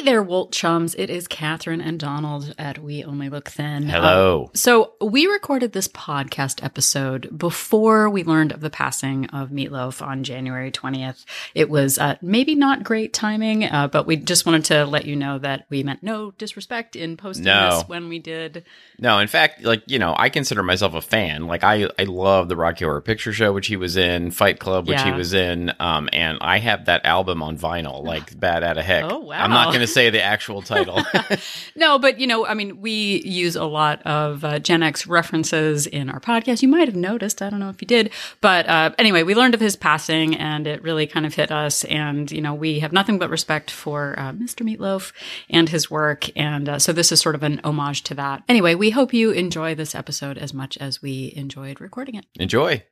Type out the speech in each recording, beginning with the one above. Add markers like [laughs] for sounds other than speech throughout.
Hey there, Wolt chums. It is Catherine and Donald at We Only Look Thin. Hello. Uh, so we recorded this podcast episode before we learned of the passing of Meatloaf on January 20th. It was uh, maybe not great timing, uh, but we just wanted to let you know that we meant no disrespect in posting No. this when we did. No, in fact, like you know, I consider myself a fan. Like I, I love the Rocky Horror Picture Show, which he was in, Fight Club, which he was in, um, and I have that album on vinyl, like Bat Out of Heck. Oh, wow. I'm not going to say the actual title. [laughs] No, but you know, I mean, we use a lot of uh, Gen X references in our podcast. You might have noticed. I don't know if you did, but uh, anyway, we learned of his passing, and it really kind of hit us. And you know, we have nothing but respect for uh, Mr. Meatloaf and his work, and uh, so this is sort of an homage to that. Anyway, we hope you enjoy this episode as much as we enjoyed recording it. Enjoy.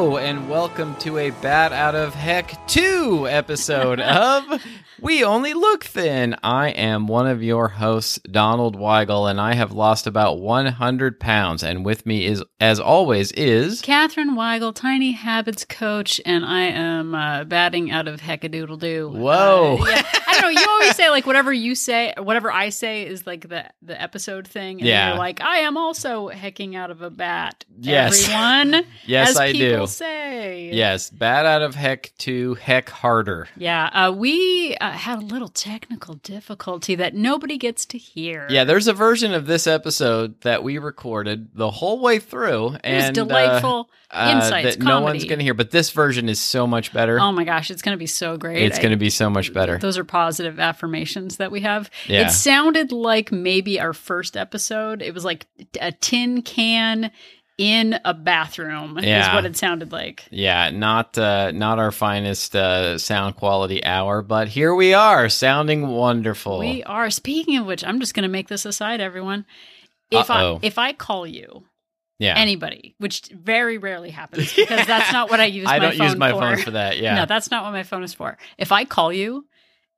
Hello and welcome to a Bat Out of Heck 2 episode [laughs] of We Only Look Thin. I am one of your hosts, Donald Weigel, and I have lost about 100 pounds. And with me is, as always, is Catherine Weigel, Tiny Habits coach, and I am uh, batting out of heckadoodle doo. Whoa. Uh, yeah. I don't know. You always say like whatever you say, whatever I say is like the the episode thing. And Yeah. You're like I am also hecking out of a bat. Yes. Everyone. [laughs] Yes, I do. Say. Yes, Bat Out of Heck 2 Heck Harder. Yeah. Uh, we uh, had a little technical difficulty that nobody gets to hear. Yeah, there's a version of this episode that we recorded the whole way through. It was and uh, delightful uh, insights. that no one's going to hear. But this version is so much better. Oh my gosh, it's going to be so great. it's going to be so much better. Those are positive affirmations that we have. Yeah. It sounded like maybe our first episode. It was like a tin can in a bathroom is what it sounded like. Yeah, not uh, not our finest uh, sound quality hour, but here we are, sounding wonderful. We are speaking of which, I'm just going to make this aside everyone. If Uh-oh. I if I call you yeah, anybody, which very rarely happens because that's not what I [laughs] use I my don't phone use my for. phone for that. Yeah, No, that's not what my phone is for. If I call you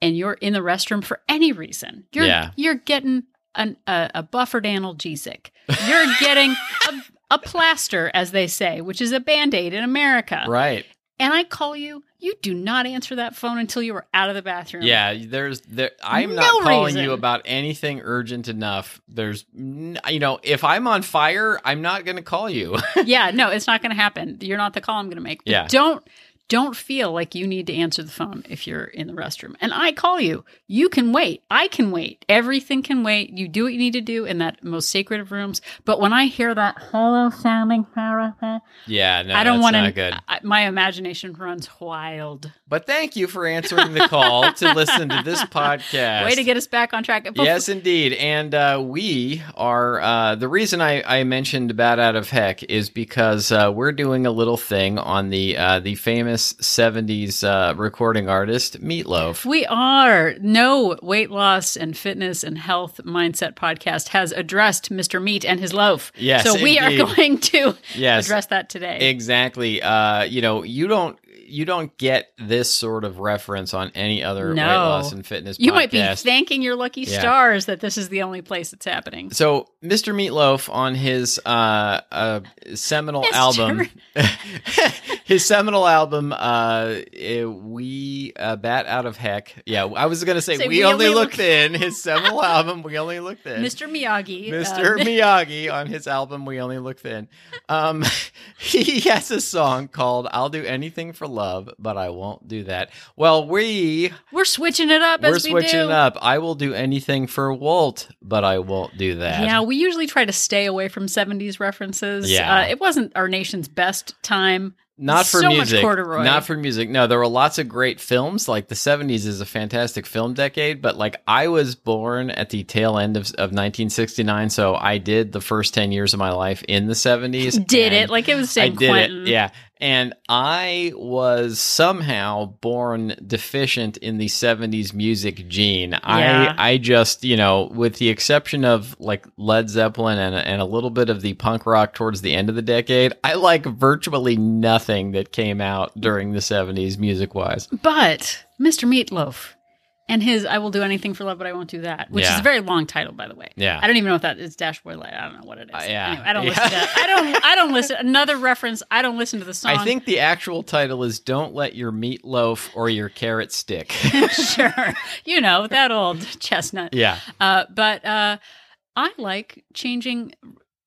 and you're in the restroom for any reason, you're Yeah. you're getting an, a, a buffered analgesic. You're getting a, a plaster, as they say, which is a band aid in America. right. And I call you, you do not answer that phone until you are out of the bathroom. Yeah, there's there. I'm No not calling reason. you about anything urgent enough. There's, you know, if I'm on fire, I'm not going to call you. [laughs] yeah, no, it's not going to happen. You're not the call I'm going to make. But Yeah. Don't don't feel like you need to answer the phone if you're in the restroom. And I call you. You can wait. I can wait. Everything can wait. You do what you need to do in that most sacred of rooms. But when I hear that hollow sounding, yeah, no, I don't want to. My imagination runs wild. But thank you for answering the call [laughs] to listen to this podcast. Way to get us back on track. Yes, indeed. And uh, we are uh, the reason I, I mentioned Bat Out of Heck is because uh, we're doing a little thing on the uh, the famous '70s uh, recording artist Meatloaf. We are. No weight loss and fitness and health mindset podcast has addressed Mr. Meat and his loaf. Yes, So we indeed. are [laughs] going to Yes, address that today. exactly. Uh, you know, you don't you don't get this sort of reference on any other weight loss and fitness. You might be thanking your lucky Yeah. stars that this is the only place it's happening. So, Mr. Meatloaf on his uh, uh, seminal Mr. album, [laughs] [laughs] his seminal album, uh, eh, we uh, bat out of heck. Yeah, I was gonna say, Say, we, We only Only look Look- thin. His seminal [laughs] album, we only look thin. Mr. Miyagi. Mr. uh, Miyagi on his album "We Only Look Thin," um, he has a song called "I'll Do Anything for Love, but I Won't Do That." Well, we we're switching it up we're as we switching do. up. I will do anything for Walt, but I won't do that. Yeah, we usually try to stay away from 70s references. Yeah. Uh, it wasn't our nation's best time. Not for So music. Not for music. No, there were lots of great films. Like the 70s is a fantastic film decade, but like I was born at the tail end of, of 1969, so I did the first 10 years of my life in the 70s. Did it like it was I did Quentin. it. Yeah. And I was somehow born deficient in the 70s music gene. Yeah. I I just, you know, with the exception of like Led Zeppelin and, and a little bit of the punk rock towards the end of the decade, I like virtually nothing that came out during the 70s music wise. But Mr. Meatloaf and his I Will Do Anything for Love, but I Won't Do That, which Yeah. is a very long title, by the way. Yeah. I don't even know what that is. Dashboard Light. I don't know what it is. Uh, yeah. Anyway, I don't Yeah. listen to I don't I don't listen another reference. I don't listen to the song. I think the actual title is Don't Let Your Meatloaf or Your Carrot Stick. [laughs] sure. You know, that old chestnut. yeah. Uh, but uh, I like changing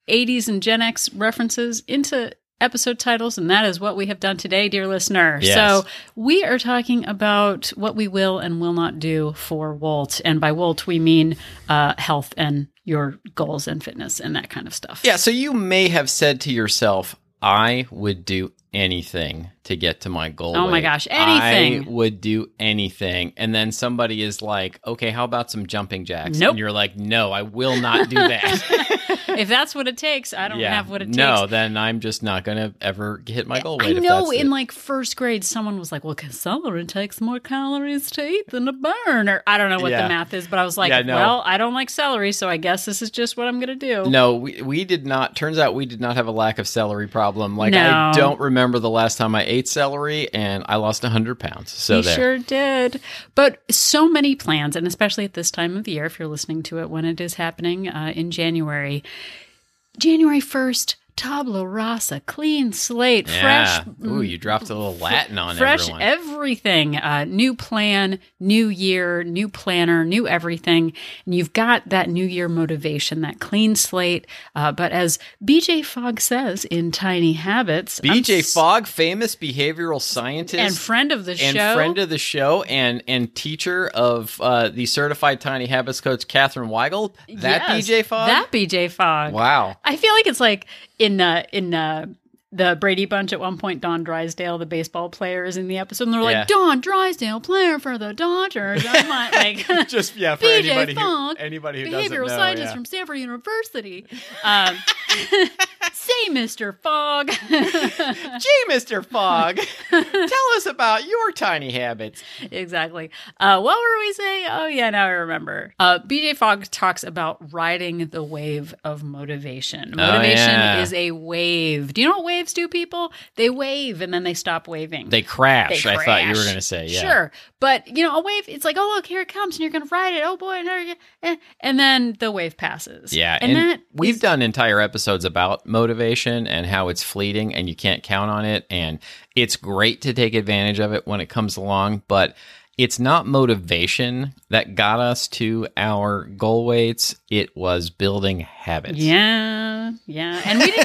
80s and Gen X references into episode titles, and that is what we have done today, dear listener. Yes. So we are talking about what we will and will not do for Walt, And by Walt we mean uh, health and your goals and fitness and that kind of stuff. Yeah, so you may have said to yourself, I would do anything to get to my goal. Oh my weight. gosh, anything. I would do anything. And then somebody is like, okay, how about some jumping jacks? Nope. And you're like, no, I will not do [laughs] that. [laughs] if that's what it takes, I don't have what it takes. no, then I'm just not going to ever hit my goal I weight. if know in it. like first grade, someone was like, well, celery takes more calories to eat than to burn. Or I don't know what Yeah. the math is, but I was like, Yeah, no. well, I don't like celery, so I guess this is just what I'm going to do. No, we, we did not. Turns out we did not have a lack of celery problem. Like, No. I don't remember the last time I ate celery, and I lost 100 pounds. So you there. sure did. But so many plans, and especially at this time of the year, if you're listening to it when it is happening uh, in January, January 1st, tabula rasa, clean slate, yeah. fresh. Ooh, you dropped a little Latin on it. fresh everyone. everything uh, new plan new year new planner new everything and you've got that new year motivation that clean slate uh, but as bj fogg says in tiny habits BJ s- Fogg, famous behavioral scientist and friend of the show. and show friend of the show and and teacher of uh, the certified tiny habits coach Catherine Weigel. That Yes, BJ Fogg. that bj fogg wow. i feel like it's like in uh in uh the Brady Bunch at one point, Don Drysdale, the baseball player, is in the episode, and they're Yeah. like, Don Drysdale, player for the Dodgers. I'm [laughs] like, like [laughs] Just yeah, for BJ anybody Fogg, who anybody who behavioral doesn't know. scientist yeah. from Stanford University. Um, [laughs] say, Mr. Fogg. Gee, Mr. Fogg, tell us about your tiny habits. exactly. Uh, what were we saying? Oh, yeah, now I remember. Uh, BJ Fogg talks about riding the wave of motivation. Motivation Oh, yeah. is a wave. Do you know what waves do, people? They wave and then they stop waving. They crash. They I thought you were going to say yeah. Sure, but you know, a wave. It's like, oh look, here it comes, and you're gonna ride it. Oh boy, and, and then the wave passes. Yeah, and, that we've is- done entire episodes about motivation and how it's fleeting and you can't count on it and it's great to take advantage of it when it comes along, but it's not motivation that got us to our goal weights. It was building habits. Yeah, yeah, and we didn't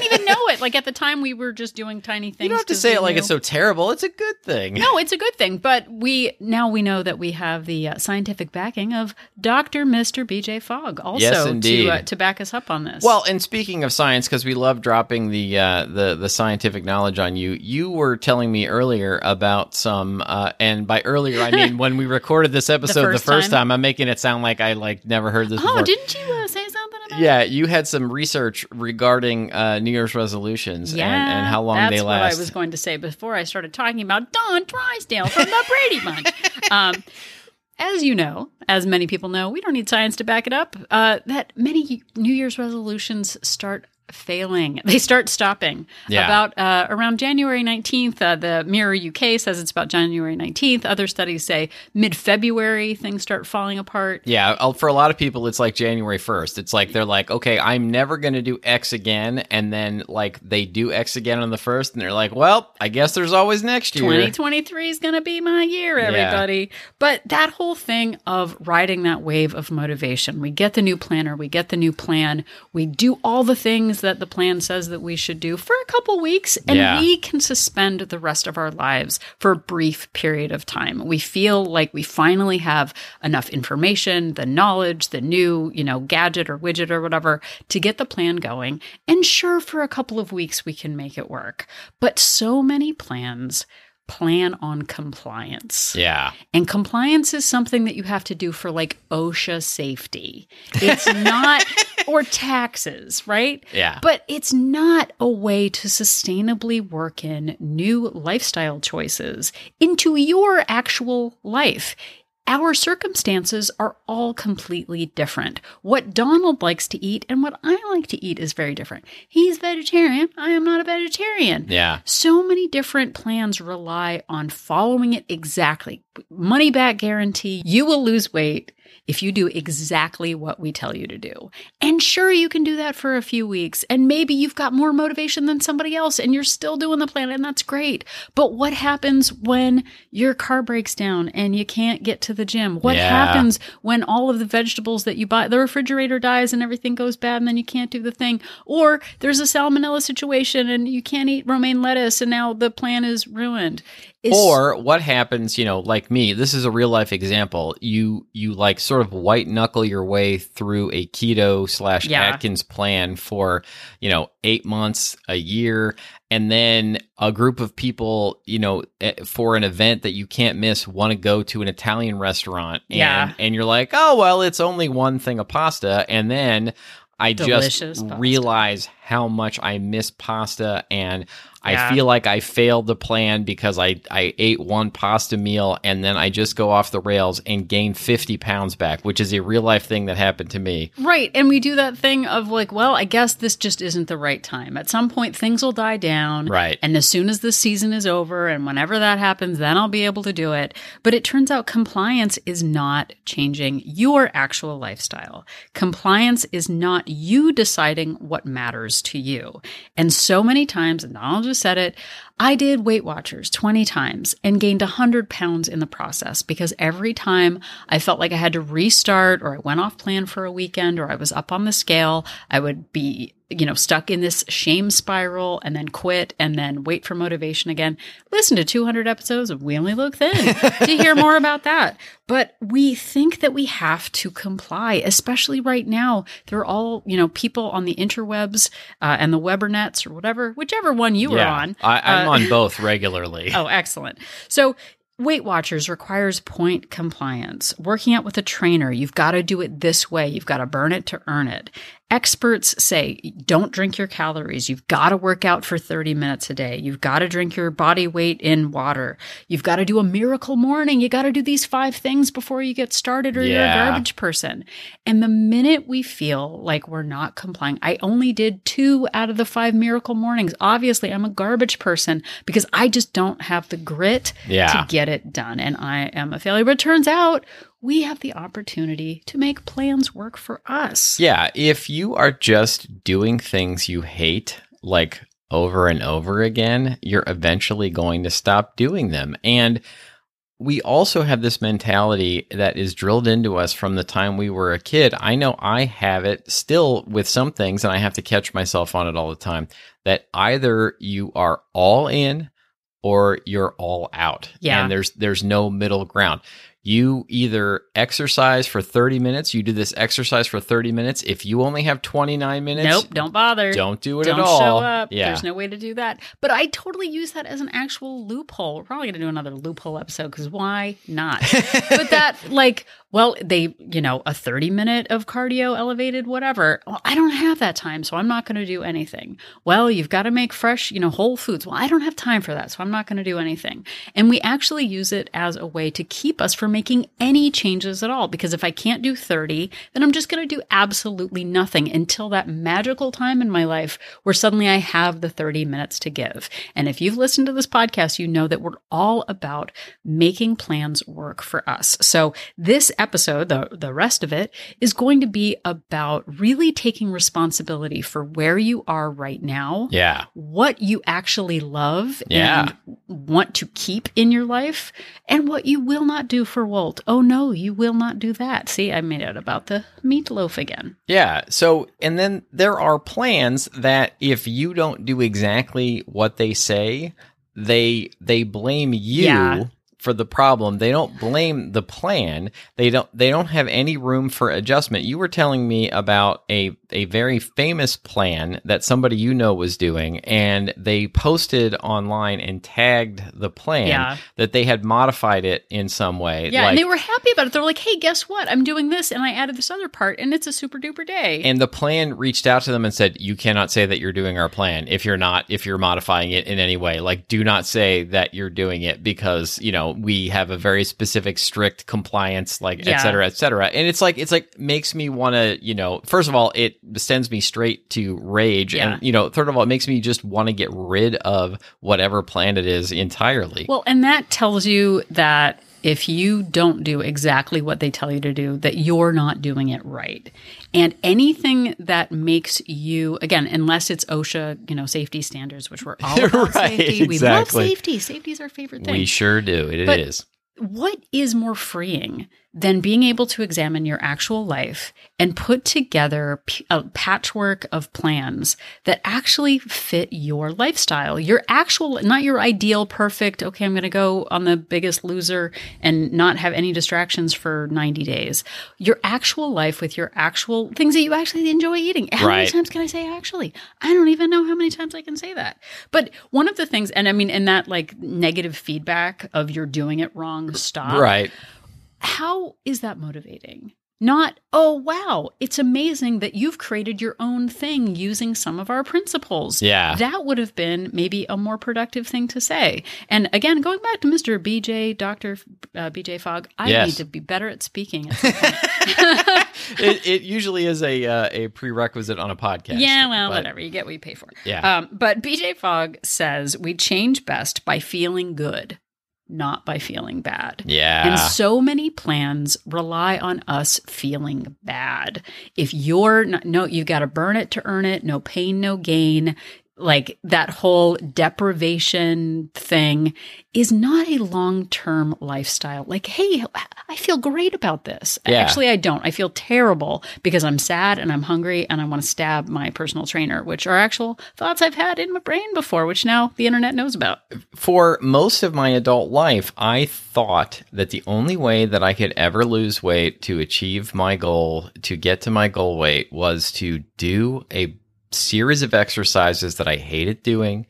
even know it. Like at the time, we were just doing tiny things. You don't have to say it like knew- it's so terrible. It's a good thing. No, it's a good thing. But we now we know that we have the uh, scientific backing of Doctor Mister B.J. Fogg, also Yes, to uh, to back us up on this. Well, and speaking of science, because we love dropping the uh, the the scientific knowledge on you, you were telling me earlier about some, uh, and by earlier I mean [laughs] when we recorded this episode the first first, time? time. I'm making it sound like I like never heard this. oh, before. didn't you uh, say something about? it? Yeah, you had some research regarding uh, New Year's resolutions Yeah, and, and how long they last. That's what I was going to say before I started talking about Don Drysdale from the Brady Bunch. [laughs] Um, as you know, as many people know, we don't need science to back it up. Uh, that many New Year's resolutions start failing. They start stopping. Yeah. About uh, around January 19th, uh, the Mirror UK says it's about January 19th. Other studies say mid February things start falling apart. Yeah, uh, for a lot of people, it's like January 1st. It's like they're like, okay, I'm never going to do X again. And then, like, they do X again on the 1st, and they're like, well, I guess there's always next year. 2023 is going to be my year, everybody. But that whole thing of riding that wave of motivation, we get the new planner, we get the new plan, we do all the things that the plan says that we should do for a couple weeks, and Yeah. we can suspend the rest of our lives for a brief period of time. We feel like we finally have enough information, the knowledge, the new, you know, gadget or widget or whatever to get the plan going. And sure, for a couple of weeks, we can make it work. But so many plans plan on compliance. Yeah. And compliance is something that you have to do for like OSHA safety. It's not [laughs] [laughs] or taxes, right? Yeah. But it's not a way to sustainably work in new lifestyle choices into your actual life. Our circumstances are all completely different. What Donald likes to eat and what I like to eat is very different. He's vegetarian. I am not a vegetarian. yeah. So many different plans rely on following it exactly. Money back guarantee. You will lose weight if you do exactly what we tell you to do. And sure, you can do that for a few weeks. And maybe you've got more motivation than somebody else and you're still doing the plan, and that's great. But what happens when your car breaks down and you can't get to the gym? What Yeah. happens when all of the vegetables that you buy, the refrigerator dies and everything goes bad and then you can't do the thing? Or there's a salmonella situation and you can't eat romaine lettuce and now the plan is ruined. It's- Or what happens, you know, like me, this is a real life example. You you like sort of white knuckle your way through a keto slash Yeah. Atkins plan for, you know, eight months, a year, and then a group of people, you know, eh, for an event that you can't miss want to go to an Italian restaurant. And, Yeah. And you're like, oh well, it's only one thing of pasta. And then I Delicious just pasta. realize how much I miss pasta and I feel like I failed the plan because I, I ate one pasta meal and then I just go off the rails and gain 50 pounds back, which is a real life thing that happened to me. Right. And we do that thing of like, well, I guess this just isn't the right time. At some point, things will die down. Right. And as soon as the season is over and whenever that happens, then I'll be able to do it. But it turns out compliance is not changing your actual lifestyle. Compliance is not you deciding what matters to you. And so many times, and Donald just said it, I did Weight Watchers 20 times and gained 100 pounds in the process because every time I felt like I had to restart or I went off plan for a weekend or I was up on the scale, I would be, you know, stuck in this shame spiral and then quit and then wait for motivation again. Listen to 200 episodes of We Only Look Thin [laughs] to hear more about that. But we think that we have to comply, especially right now. There are all, you know, people on the interwebs uh, and the Webernets or whatever, whichever one you were on. I, I'm Uh, on both regularly. Oh, excellent. So, Weight Watchers requires point compliance. Working out with a trainer, you've got to do it this way. You've got to burn it to earn it. Experts say don't drink your calories. You've got to work out for 30 minutes a day. You've got to drink your body weight in water. You've got to do a miracle morning. You got to do these five things before you get started or you're a garbage person. And the minute we feel like we're not complying, I only did two out of the five miracle mornings. Obviously, I'm a garbage person because I just don't have the grit Yeah. to get it done. And I am a failure. But turns out we have the opportunity to make plans work for us. Yeah, if you are just doing things you hate, like over and over again, you're eventually going to stop doing them. And we also have this mentality that is drilled into us from the time we were a kid. I know I have it still with some things, and I have to catch myself on it all the time that either you are all in or you're all out. Yeah. And there's there's no middle ground. You either exercise for 30 minutes, you do this exercise for 30 minutes. If you only have 29 minutes, Nope, don't bother. don't do it Don't at all. show up. Yeah. There's no way to do that. But I totally use that as an actual loophole. We're probably going to do another loophole episode because why not? [laughs] but that, like, well, they, you know, a 30 minute of cardio elevated, whatever. Well, I don't have that time, so I'm not going to do anything. Well, you've got to make fresh, you know, whole foods. Well, I don't have time for that, so I'm not going to do anything. And we actually use it as a way to keep us from making any changes at all. Because if I can't do 30, then I'm just going to do absolutely nothing until that magical time in my life where suddenly I have the 30 minutes to give. And if you've listened to this podcast, you know that we're all about making plans work for us. So this episode, the, the rest of it, is going to be about really taking responsibility for where you are right now yeah. what you actually love Yeah. and want to keep in your life and what you will not do for Walt. Oh no, you will not do that. See, I made it about the meatloaf again. Yeah. So, and then there are plans that if you don't do exactly what they say, they they blame you Yeah. For the problem. They don't blame the plan. They don't they don't have any room for adjustment. You were telling me about a a very famous plan that somebody you know was doing and they posted online and tagged the plan Yeah. that they had modified it in some way. Yeah, like- and they were happy about it. They're like, "Hey, guess what? I'm doing this, and I added this other part, and it's a super duper day." and the plan reached out to them and said, "You cannot say that you're doing our plan if you're not if you're modifying it in any way. Like, do not say that you're doing it because you know we have a very specific, strict compliance, like Yeah. et cetera, et cetera." And it's like it's like makes me want to, you know, first of all, it sends me straight to rage, Yeah. and you know, third of all, it makes me just want to get rid of whatever planet it is entirely. Well, and that tells you that if you don't do exactly what they tell you to do, that you're not doing it right. And anything that makes you, again, unless it's OSHA, you know, safety standards, which we're all [laughs] about Right, safety. We love safety. Safety is our favorite thing. we sure do. It But- is. what is more freeing than being able to examine your actual life and put together a patchwork of plans that actually fit your lifestyle your actual not your ideal perfect okay i'm going to go on the biggest loser and not have any distractions for 90 days. Your actual life with your actual things that you actually enjoy eating. How many Right. times can i say actually? I don't even know how many times i can say that. But one of the things and i mean in that like negative feedback of you're doing it wrong stop. Right. How is that motivating? Not, oh, wow, it's amazing that you've created your own thing using some of our principles. Yeah. That would have been maybe a more productive thing to say. And again, going back to Mr. BJ, Dr. Uh, BJ Fogg, I Yes. need to be better at speaking. At [laughs] it, it usually is a uh, a prerequisite on a podcast. yeah, well, but- whatever. You get what you pay for. Yeah. Um, but BJ Fogg says we change best by feeling good, not by feeling bad. Yeah. And so many plans rely on us feeling bad. If you're not, no, you've got to burn it to earn it, no pain, no gain. Like that whole deprivation thing is not a long term lifestyle. Like, hey, I feel great about this. Yeah. Actually, I don't. I feel terrible because I'm sad and I'm hungry and I want to stab my personal trainer, which are actual thoughts I've had in my brain before, which now the internet knows about. For most of my adult life, I thought that the only way that I could ever lose weight to achieve my goal, to get to my goal weight, was to do a series of exercises that I hated doing,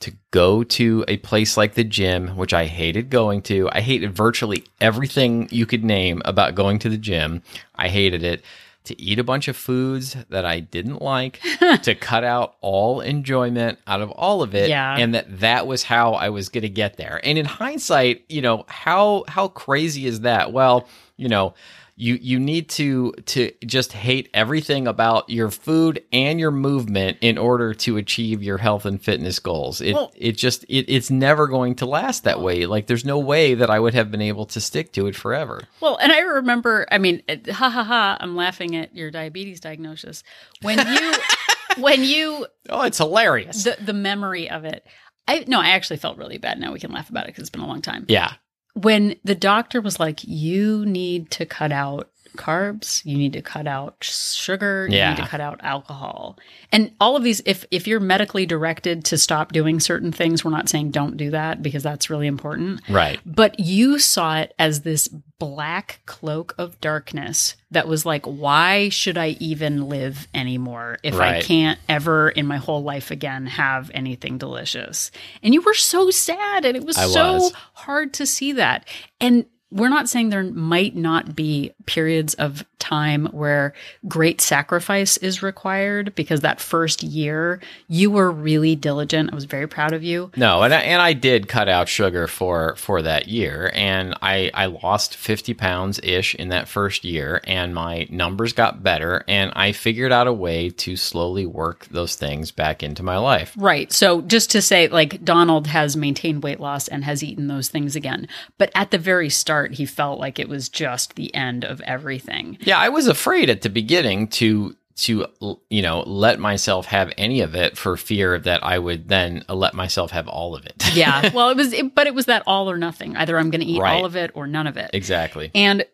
to go to a place like the gym, which I hated going to. I hated virtually everything you could name about going to the gym. I hated it. To eat a bunch of foods that I didn't like, [laughs] to cut out all enjoyment out of all of it, Yeah. and that that was how I was going to get there. And in hindsight, you know how how crazy is that? Well, you know, you you need to to just hate everything about your food and your movement in order to achieve your health and fitness goals. It Well- it just it, it's never going to last that way. Like there's no way that I would have been able to stick to it forever. Well, and I remember, I mean, ha ha ha, I'm laughing at your diabetes diagnosis. When you, [laughs] when you, Oh, it's hilarious. the, the memory of it, I, no, I actually felt really bad. Now we can laugh about it because it's been a long time. yeah. When the doctor was like, you need to cut out carbs, you need to cut out sugar, yeah. you need to cut out alcohol. And all of these, if, if you're medically directed to stop doing certain things, we're not saying don't do that because that's really important. Right. But you saw it as this black cloak of darkness that was like, why should I even live anymore if I can't ever in my whole life again have anything delicious? And you were so sad, and it was I so was. hard to see that. And we're not saying there might not be periods of time where great sacrifice is required because that first year you were really diligent. I was very proud of you. No, and I, and I did cut out sugar for for that year, and I I lost fifty pounds ish in that first year, and my numbers got better, and I figured out a way to slowly work those things back into my life. Right. So just to say, like, Donald has maintained weight loss and has eaten those things again. But at the very start, he felt like it was just the end of everything. Yeah, I was afraid at the beginning to to you know let myself have any of it for fear that I would then let myself have all of it. Yeah. [laughs] well, it was, it, but it was that all or nothing. Either I'm going to eat Right. all of it or none of it. exactly. And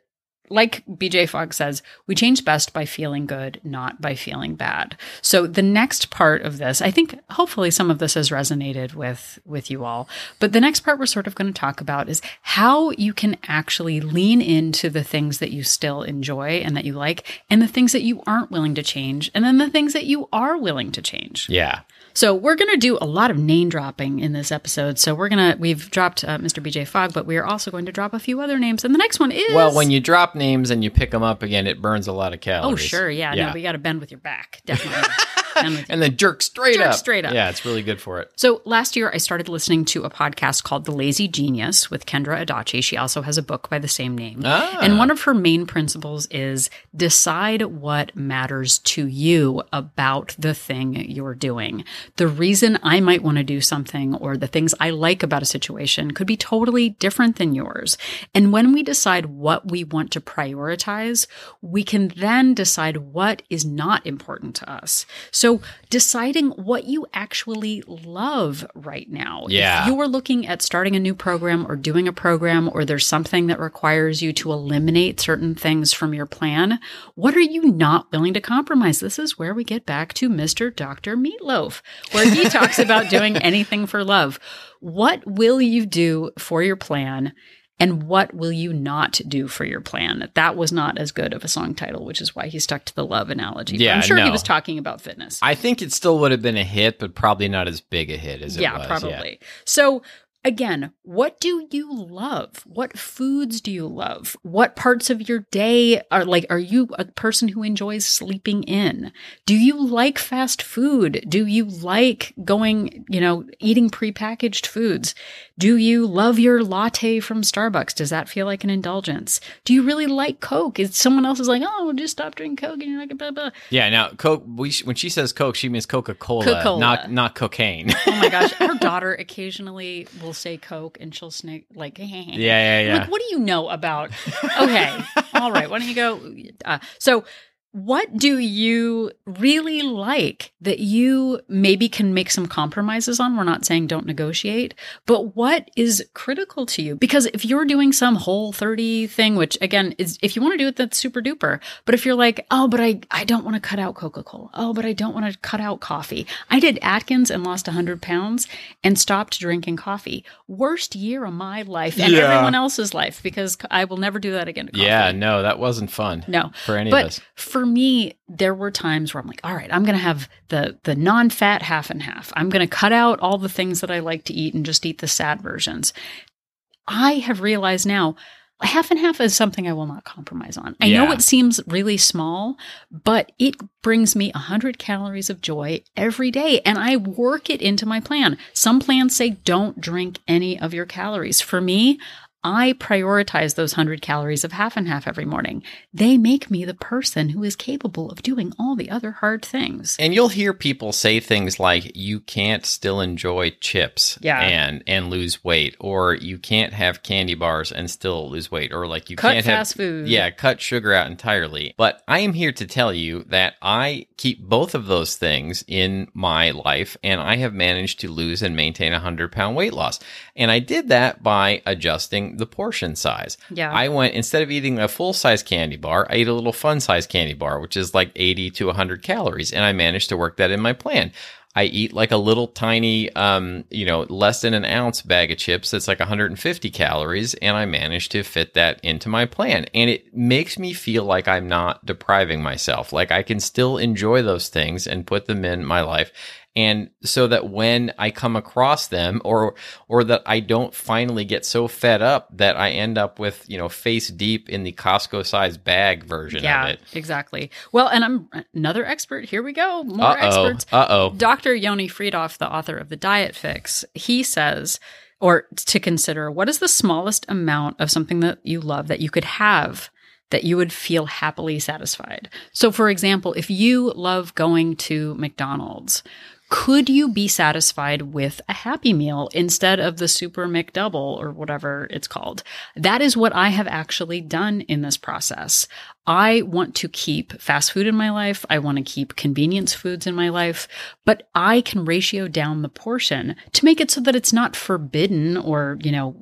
like BJ Fogg says, we change best by feeling good, not by feeling bad. So the next part of this, I think hopefully some of this has resonated with with you all. But the next part we're sort of going to talk about is how you can actually lean into the things that you still enjoy and that you like and the things that you aren't willing to change and then the things that you are willing to change. Yeah. So we're going to do a lot of name dropping in this episode. So we're going to we've dropped uh, Mr. BJ Fogg, but we are also going to drop a few other names. And the next one is Well, when you drop names and you pick them up again, it burns a lot of calories. Oh, sure. Yeah. Yeah. No, we got to bend with your back. Definitely. [laughs] [laughs] And then jerk straight Jerk up. straight up. Yeah, it's really good for it. So last year, I started listening to a podcast called The Lazy Genius with Kendra Adachi. She also has a book by the same name. Ah. And one of her main principles is decide what matters to you about the thing you're doing. The reason I might want to do something or the things I like about a situation could be totally different than yours. And when we decide what we want to prioritize, we can then decide what is not important to us. So deciding what you actually love right now. Yeah. If you're looking at starting a new program or doing a program or there's something that requires you to eliminate certain things from your plan, what are you not willing to compromise? This is where we get back to Mr. Dr. Meatloaf, where he talks about doing [laughs] anything for love. What will you do for your plan? And what will you not do for your plan? That was not as good of a song title, which is why he stuck to the love analogy. But Yeah, I'm sure he was talking about fitness. I think it still would have been a hit, but probably not as big a hit as it was. yeah, probably. So again, what do you love? What foods do you love? What parts of your day are like are you a person who enjoys sleeping in? Do you like fast food? Do you like going, you know, eating prepackaged foods? Do you love your latte from Starbucks? Does that feel like an indulgence? Do you really like Coke? Is someone else is like, oh, well, just stop drinking Coke and you're like, blah, blah. Yeah. Now, Coke. We, when she says Coke, she means Coca Cola, Coca-Cola. not not cocaine. Oh my gosh, [laughs] our daughter occasionally will say Coke and she'll snake [laughs] like, yeah, yeah, yeah, yeah. Like, what do you know about? Okay, all right. Why don't you go? Uh, so, what do you really like that you maybe can make some compromises on? We're not saying don't negotiate, but what is critical to you? Because if you're doing some whole 30 thing, which again is, if you want to do it, that's super duper. But if you're like, oh, but I, I don't want to cut out Coca Cola. Oh, but I don't want to cut out coffee. I did Atkins and lost 100 pounds and stopped drinking coffee. Worst year of my life and Yeah. everyone else's life because I will never do that again. yeah. No, that wasn't fun. No. for any but of us. for me, there were times where I'm like, all right, I'm going to have the the non-fat half and half. I'm going to cut out all the things that I like to eat and just eat the sad versions. I have realized now half and half is something I will not compromise on. I know it seems really small, but it brings me 100 calories of joy every day and I work it into my plan. Some plans say don't drink any of your calories. For me, I prioritize those 100 calories of half and half every morning. They make me the person who is capable of doing all the other hard things. And you'll hear people say things like you can't still enjoy chips Yeah. and and lose weight or you can't have candy bars and still lose weight or like you Cut can't fast have food. Yeah, cut sugar out entirely. But I am here to tell you that I keep both of those things in my life and I have managed to lose and maintain a 100 pound weight loss. And I did that by adjusting the portion size. Yeah. I went instead of eating a full size candy bar, I ate a little fun size candy bar, which is like 80 to 100 calories, and I managed to work that in my plan. I eat like a little tiny, um, you know, less than an ounce bag of chips that's like 150 calories, and I managed to fit that into my plan. And it makes me feel like I'm not depriving myself. Like I can still enjoy those things and put them in my life. And so that when I come across them or, or that I don't finally get so fed up that I end up with, you know, face deep in the Costco size bag version yeah, of it. exactly. Well, and I'm another expert. Here we go. More Uh oh. experts. Uh oh. Dr. Yoni Freedhoff, the author of The Diet Fix, he says, or to consider, what is the smallest amount of something that you love that you could have that you would feel happily satisfied? So, for example, if you love going to McDonald's, could you be satisfied with a happy meal instead of the super McDouble or whatever it's called? That is what I have actually done in this process. I want to keep fast food in my life. I want to keep convenience foods in my life, but I can ratio down the portion to make it so that it's not forbidden or, you know,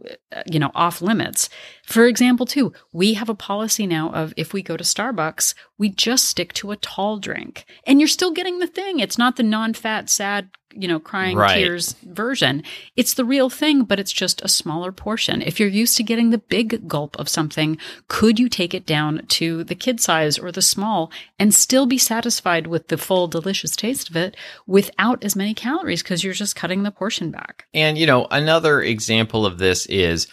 you know, off limits. For example, too, we have a policy now of if we go to Starbucks, we just stick to a tall drink. And you're still getting the thing. It's not the non-fat sad you know, crying Right. tears version. It's the real thing, but it's just a smaller portion. If you're used to getting the big gulp of something, could you take it down to the kid size or the small and still be satisfied with the full delicious taste of it without as many calories because you're just cutting the portion back? And you know, another example of this is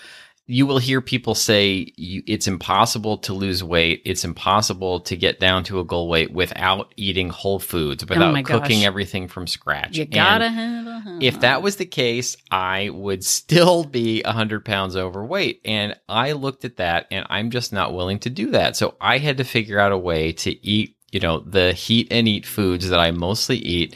you will hear people say you, it's impossible to lose weight. It's impossible to get down to a goal weight without eating whole foods, oh without Oh my gosh. cooking everything from scratch. You gotta have a if that was the case, I would still be 100 pounds overweight. And I looked at that and I'm just not willing to do that. So I had to figure out a way to eat, you know, the heat and eat foods that I mostly eat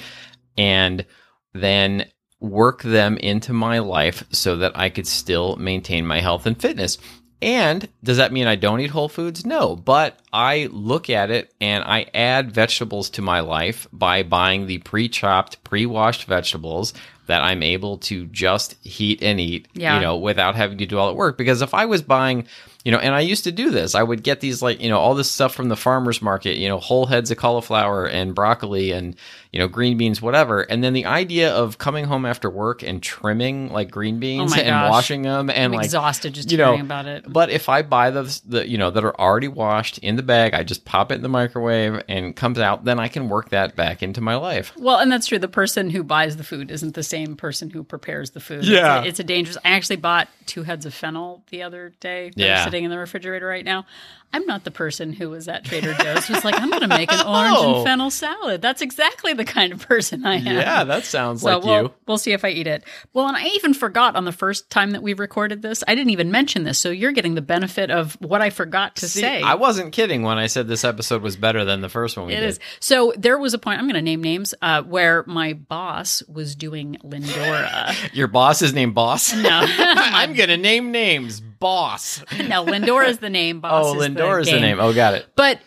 and then work them into my life so that I could still maintain my health and fitness. And does that mean I don't eat whole foods? No, but I look at it and I add vegetables to my life by buying the pre chopped, pre washed vegetables that I'm able to just heat and eat, Yeah. you know, without having to do all that work. Because if I was buying, you know, and I used to do this, I would get these like, you know, all this stuff from the farmer's market, you know, whole heads of cauliflower and broccoli and, you know, green beans, whatever. And then the idea of coming home after work and trimming like green oh beans Oh and gosh. washing them and I'm like, exhausted just you know, hearing about it. but if I buy those, the you know that are already washed in the bag, I just pop it in the microwave and comes out. Then I can work that back into my life. Well, and that's true. The person who buys the food isn't the same person who prepares the food. Yeah. It's a, it's a dangerous. I actually bought two heads of fennel the other day. They're Yeah. sitting in the refrigerator right now. I'm not the person who was at Trader Joe's who's like, I'm going to make an orange Oh. and fennel salad. That's exactly the kind of person I am. Yeah, that sounds So like we'll, you. we'll see if I eat it. Well, and I even forgot on the first time that we recorded this. I didn't even mention this, so you're getting the benefit of what I forgot to See, say. I wasn't kidding when I said this episode was better than the first one we It did. is. So there was a point, I'm going to name names, uh, where my boss was doing Lindora. [laughs] Your boss is named Boss. No. [laughs] I'm gonna name names. Boss. [laughs] no, Lindora is the name. Boss oh, is Lindor is the name. Oh, got it. But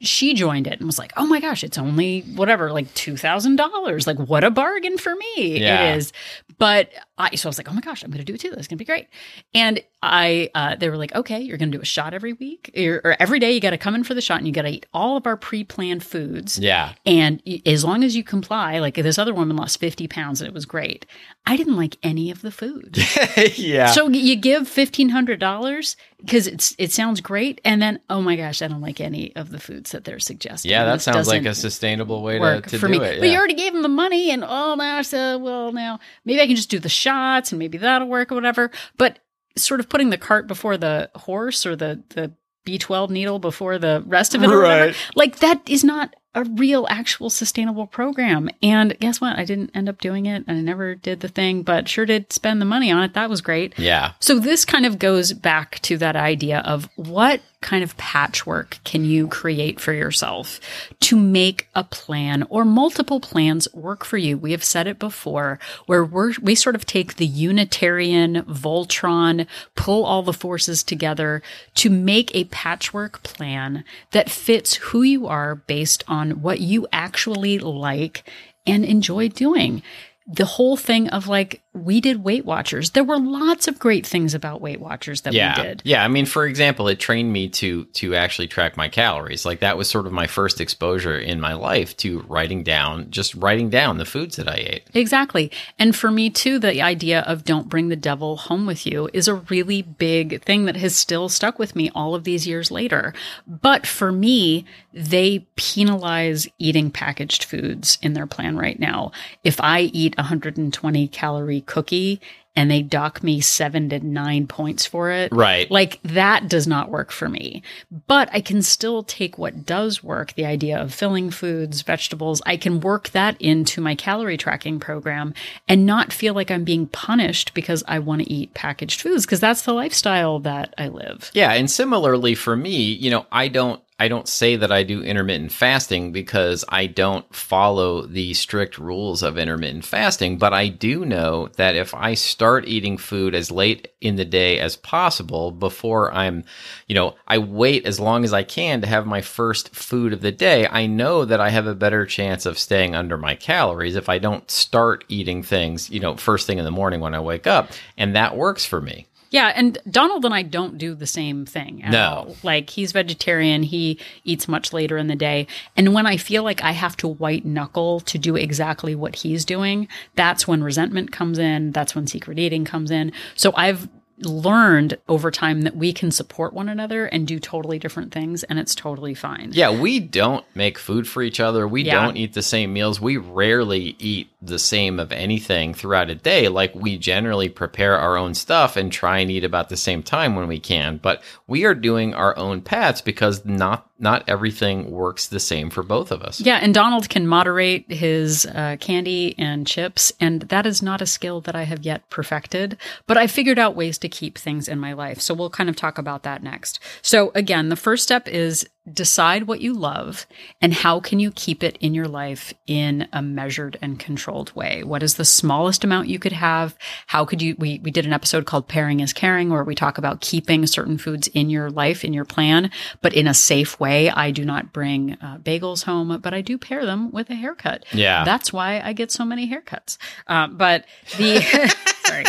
she joined it and was like, "Oh my gosh, it's only whatever, like two thousand dollars. Like, what a bargain for me Yeah. it is." But I, so I was like, "Oh my gosh, I'm going to do it too. That's going to be great." And I, uh, they were like, "Okay, you're going to do a shot every week, or, or every day. You got to come in for the shot, and you got to eat all of our pre-planned foods." Yeah. And y- as long as you comply, like this other woman lost 50 pounds and it was great. I didn't like any of the food. [laughs] yeah. So you give $1,500 because it's it sounds great. And then, oh my gosh, I don't like any of the foods that they're suggesting. yeah, that This sounds like a sustainable way to, to for do me. it. But you already gave them the money and oh, now, so, well, now maybe I can just do the shots and maybe that'll work or whatever. But sort of putting the cart before the horse or the, the, B12 needle before the rest of it or whatever. Like that is not a real actual sustainable program. And guess what? I didn't end up doing it and I never did the thing, but sure did spend the money on it. That was great. yeah. So this kind of goes back to that idea of what kind of patchwork can you create for yourself to make a plan or multiple plans work for you? We have said it before where we sort of take the Unitarian Voltron, pull all the forces together to make a patchwork plan that fits who you are based on what you actually like and enjoy doing the whole thing of like we did Weight Watchers. There were lots of great things about Weight Watchers that yeah. we did. Yeah, I mean, for example, it trained me to to actually track my calories. Like that was sort of my first exposure in my life to writing down, just writing down the foods that I ate. Exactly. And for me too, the idea of don't bring the devil home with you is a really big thing that has still stuck with me all of these years later. But for me, they penalize eating packaged foods in their plan right now. If I eat 120 calorie cookie and they dock me seven to nine points for it, Right. like that does not work for me. But I can still take what does work, the idea of filling foods, vegetables, I can work that into my calorie tracking program and not feel like I'm being punished because I want to eat packaged foods because that's the lifestyle that I live. Yeah, and similarly for me, you know, I don't I don't say that I do intermittent fasting because I don't follow the strict rules of intermittent fasting, but I do know that if I start eating food as late in the day as possible before I'm, you know, I wait as long as I can to have my first food of the day, I know that I have a better chance of staying under my calories if I don't start eating things, you know, first thing in the morning when I wake up. And that works for me. Yeah, and Donald and I don't do the same thing at No. all. Like he's vegetarian, he eats much later in the day. And when I feel like I have to white knuckle to do exactly what he's doing, that's when resentment comes in, that's when secret eating comes in. So I've learned over time that we can support one another and do totally different things and it's totally fine. Yeah, we don't make food for each other. We Yeah. don't eat the same meals. We rarely eat the same of anything throughout a day. Like we generally prepare our own stuff and try and eat about the same time when we can. But we are doing our own paths because not not everything works the same for both of us. Yeah, and Donald can moderate his uh, candy and chips, and that is not a skill that I have yet perfected. But I figured out ways to keep things in my life. So we'll kind of talk about that next. So again, the first step is decide what you love and how can you keep it in your life in a measured and controlled way. What is the smallest amount you could have? How could you? We we did an episode called "Pairing is Caring" where we talk about keeping certain foods in your life in your plan, but in a safe way. I do not bring uh, bagels home, but I do pair them with a haircut. Yeah. That's why I get so many haircuts. Uh, but the [laughs] sorry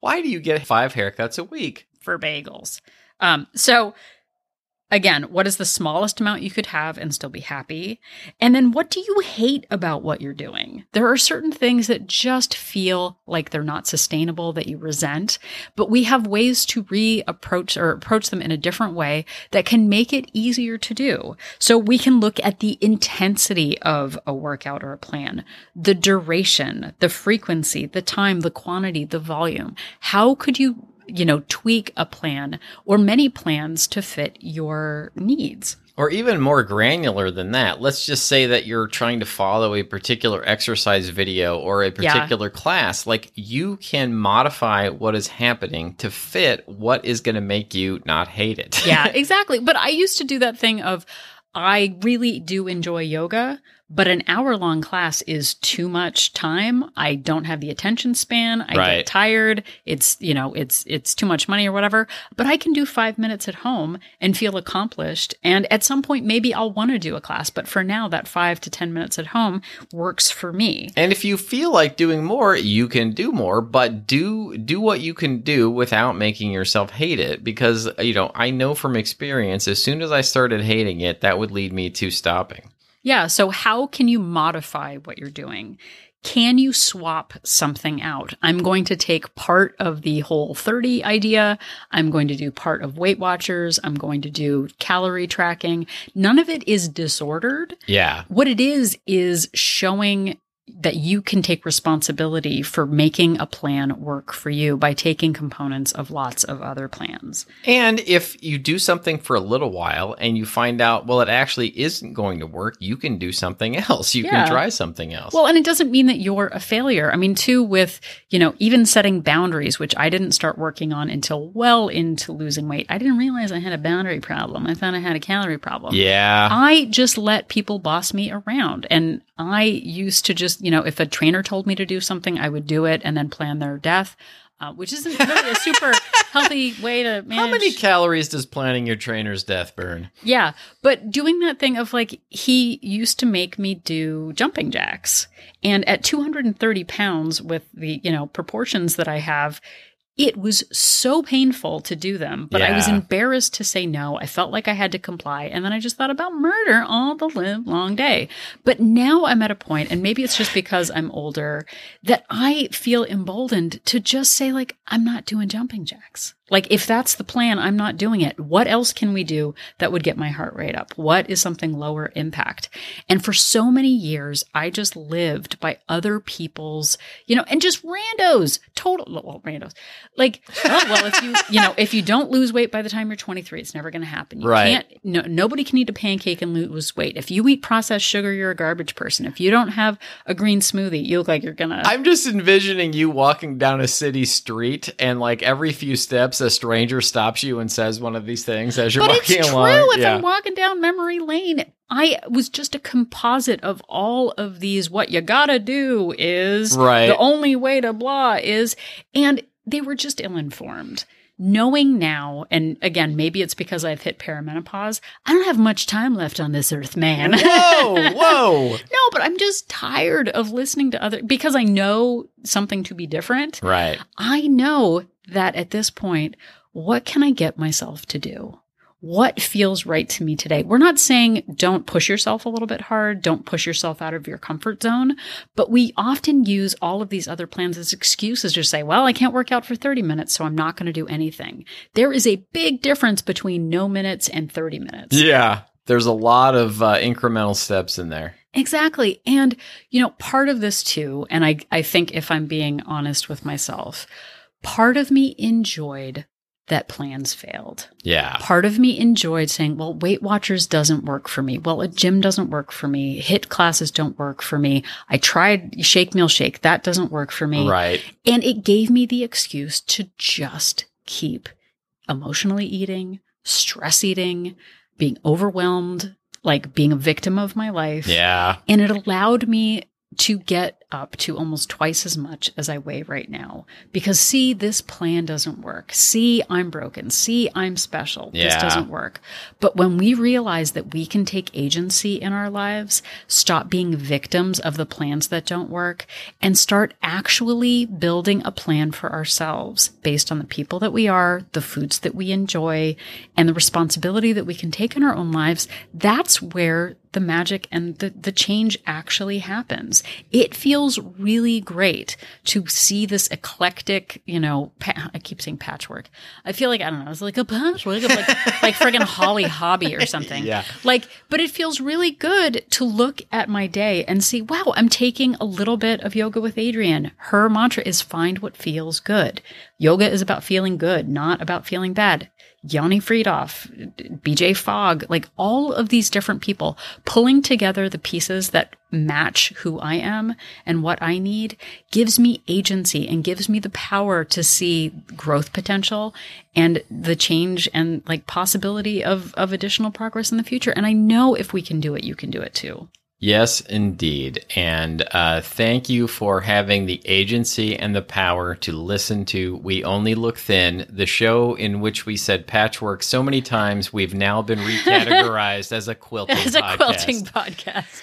Why do you get five haircuts a week? for bagels. Um, so again, what is the smallest amount you could have and still be happy? And then what do you hate about what you're doing? There are certain things that just feel like they're not sustainable that you resent, but we have ways to reapproach or approach them in a different way that can make it easier to do. So we can look at the intensity of a workout or a plan, the duration, the frequency, the time, the quantity, the volume. How could you you know, tweak a plan or many plans to fit your needs. Or even more granular than that. Let's just say that you're trying to follow a particular exercise video or a Yeah. particular class. Like you can modify what is happening to fit what is going to make you not hate it. Yeah, [laughs] exactly. But I used to do that thing of I really do enjoy yoga, but an hour long class is too much time. I don't have the attention span. I Right. get tired. It's, you know, it's it's too much money or whatever. But I can do 5 minutes at home and feel accomplished. And at some point maybe I'll want to do a class, but for now that 5 to 10 minutes at home works for me. And if you feel like doing more, you can do more, but do do what you can do without making yourself hate it because you know, I know from experience as soon as I started hating it, that would lead me to stopping. Yeah. So, how can you modify what you're doing? Can you swap something out? I'm going to take part of the whole 30 idea. I'm going to do part of Weight Watchers. I'm going to do calorie tracking. None of it is disordered. Yeah. What it is, is showing that you can take responsibility for making a plan work for you by taking components of lots of other plans. And if you do something for a little while and you find out, well, it actually isn't going to work, you can do something [laughs] else. You Yeah. can try something else. Well, and it doesn't mean that you're a failure. I mean, too, with, you know, even setting boundaries, which I didn't start working on until well into losing weight. I didn't realize I had a boundary problem. I thought I had a calorie problem. yeah. I just let people boss me around. And I used to just, you know, if a trainer told me to do something, I would do it and then plan their death, uh, which isn't really a super [laughs] healthy way to manage. How many calories does planning your trainer's death burn? Yeah, but doing that thing of like, he used to make me do jumping jacks. And at 230 pounds with the, you know, proportions that I have, it was so painful to do them, but I was embarrassed to say no. I felt like I had to comply. And then I just thought about murder all the live long day. But now I'm at a point, and maybe it's just because I'm older, that I feel emboldened to just say, like, I'm not doing jumping jacks. Like, if that's the plan, I'm not doing it. What else can we do that would get my heart rate up? What is something lower impact? And for so many years, I just lived by other people's, you know, and just randos, total, well, randos. Like, oh, well, if you, you know, if you don't lose weight by the time you're 23, it's never going to happen. You Right. can't, no, nobody can eat a pancake and lose weight. If you eat processed sugar, you're a garbage person. If you don't have a green smoothie, you look like you're going to. I'm just envisioning you walking down a city street and like every few steps unless a stranger stops you and says one of these things as you're but walking it's true. along. If yeah. I'm walking down memory lane, I was just a composite of all of these. What you gotta do is Right. the only way to blah is, and they were just ill informed. Knowing now, and again, maybe it's because I've hit perimenopause, I don't have much time left on this earth, man. whoa, [laughs] whoa. no, but I'm just tired of listening to other because I know something to be different. Right. I know that at this point, what can I get myself to do? What feels right to me today? We're not saying don't push yourself a little bit hard, don't push yourself out of your comfort zone, but we often use all of these other plans as excuses to say, well, I can't work out for 30 minutes, so I'm not going to do anything. There is a big difference between no minutes and 30 minutes. Yeah. There's a lot of uh, incremental steps in there. Exactly. And, you know, part of this too, and I, I think if I'm being honest with myself, part of me enjoyed that plans failed. Yeah. Part of me enjoyed saying, well, Weight Watchers doesn't work for me. Well, a gym doesn't work for me. HIIT classes don't work for me. I tried Shake Meal Shake. That doesn't work for me. Right. And it gave me the excuse to just keep emotionally eating, stress eating, being overwhelmed, like being a victim of my life. Yeah. And it allowed me to get up to almost twice as much as I weigh right now. Because see, this plan doesn't work. See, I'm broken. See, I'm special. This doesn't work. But when we realize that we can take agency in our lives, stop being victims of the plans that don't work, and start actually building a plan for ourselves based on the people that we are, the foods that we enjoy, and the responsibility that we can take in our own lives, that's where the magic and the, the change actually happens. It feels really great to see this eclectic, you know, pa- I keep saying patchwork. I feel like, I don't know, it's like a patchwork of like, [laughs] like friggin' Holly Hobbie or something. Yeah. Like, but it feels really good to look at my day and see, wow, I'm taking a little bit of yoga with Adriene. Her mantra is find what feels good. Yoga is about feeling good, not about feeling bad. Yoni Freedhoff, BJ Fogg, like all of these different people pulling together the pieces that match who I am and what I need gives me agency and gives me the power to see growth potential and the change and like possibility of, of additional progress in the future. And I know if we can do it, you can do it too. Yes, indeed. And uh, thank you for having the agency and the power to listen to We Only Look Thin, the show in which we said patchwork so many times we've now been recategorized as a quilting [laughs] As a podcast. quilting podcast.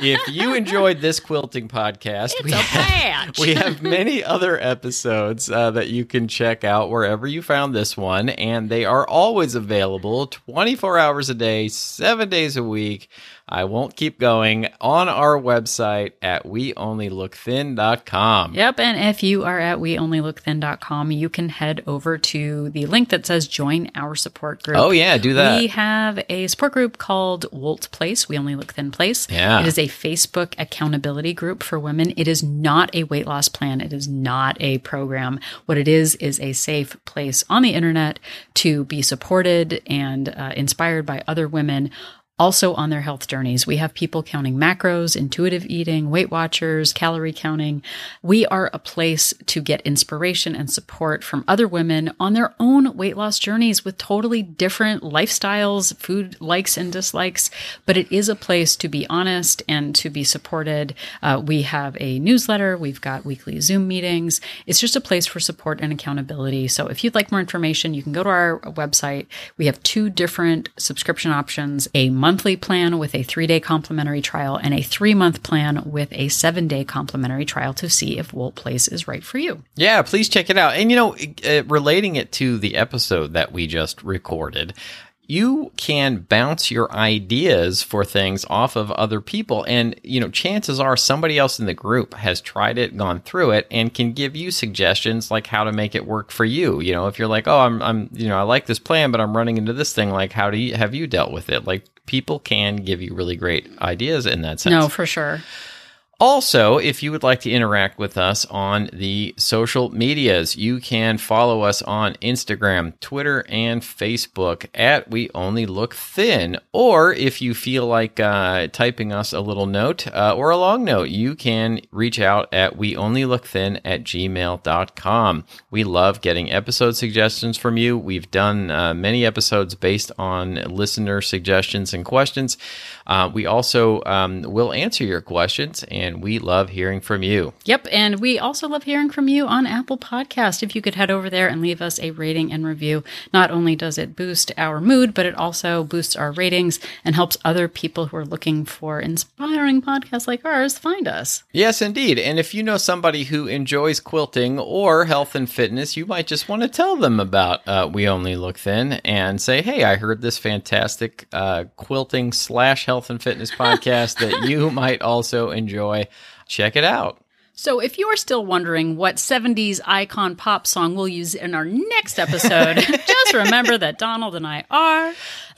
if you enjoyed this quilting podcast, we have, we have many other episodes uh, that you can check out wherever you found this one, and they are always available 24 hours a day, seven days a week. I won't keep going on our website at weonlylookthin.com. Yep. And if you are at weonlylookthin.com, you can head over to the link that says join our support group. Oh, yeah, do that. We have a support group called Wolt Place. We only look thin place. Yeah. It is a Facebook accountability group for women. It is not a weight loss plan. It is not a program. What it is, is a safe place on the internet to be supported and uh, inspired by other women also on their health journeys. We have people counting macros, intuitive eating, Weight Watchers, calorie counting. We are a place to get inspiration and support from other women on their own weight loss journeys with totally different lifestyles, food likes and dislikes. But it is a place to be honest and to be supported. Uh, we have a newsletter. We've got weekly Zoom meetings. It's just a place for support and accountability. So if you'd like more information, you can go to our website. We have two different subscription options, a monthly plan with a three day complimentary trial and a three month plan with a seven day complimentary trial to see if Wolt Place is right for you. Yeah, please check it out. And you know, uh, relating it to the episode that we just recorded, you can bounce your ideas for things off of other people. And, you know, chances are somebody else in the group has tried it, gone through it, and can give you suggestions like how to make it work for you. You know, if you're like, oh, I'm, I'm, you know, I like this plan, but I'm running into this thing. Like, how do you, have you dealt with it? Like, people can give you really great ideas in that sense. No, for sure. Also, if you would like to interact with us on the social medias, you can follow us on Instagram, Twitter, and Facebook at We Only Look Thin. Or if you feel like uh, typing us a little note uh, or a long note, you can reach out at We Only Look Thin at gmail.com. We love getting episode suggestions from you. We've done uh, many episodes based on listener suggestions and questions. Uh, we also um, will answer your questions and we love hearing from you. Yep. And we also love hearing from you on Apple Podcast. If you could head over there and leave us a rating and review, not only does it boost our mood, but it also boosts our ratings and helps other people who are looking for inspiring podcasts like ours find us. Yes, indeed. And if you know somebody who enjoys quilting or health and fitness, you might just want to tell them about uh, We Only Look Thin and say, hey, I heard this fantastic uh, quilting slash health and fitness podcast that you [laughs] might also enjoy. Check it out. So, if you're still wondering what 70s icon pop song we'll use in our next episode, [laughs] just remember that Donald and I are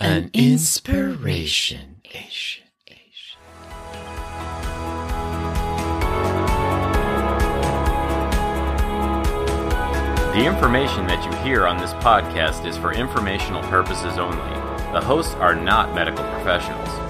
an, an inspiration. inspiration. The information that you hear on this podcast is for informational purposes only. The hosts are not medical professionals.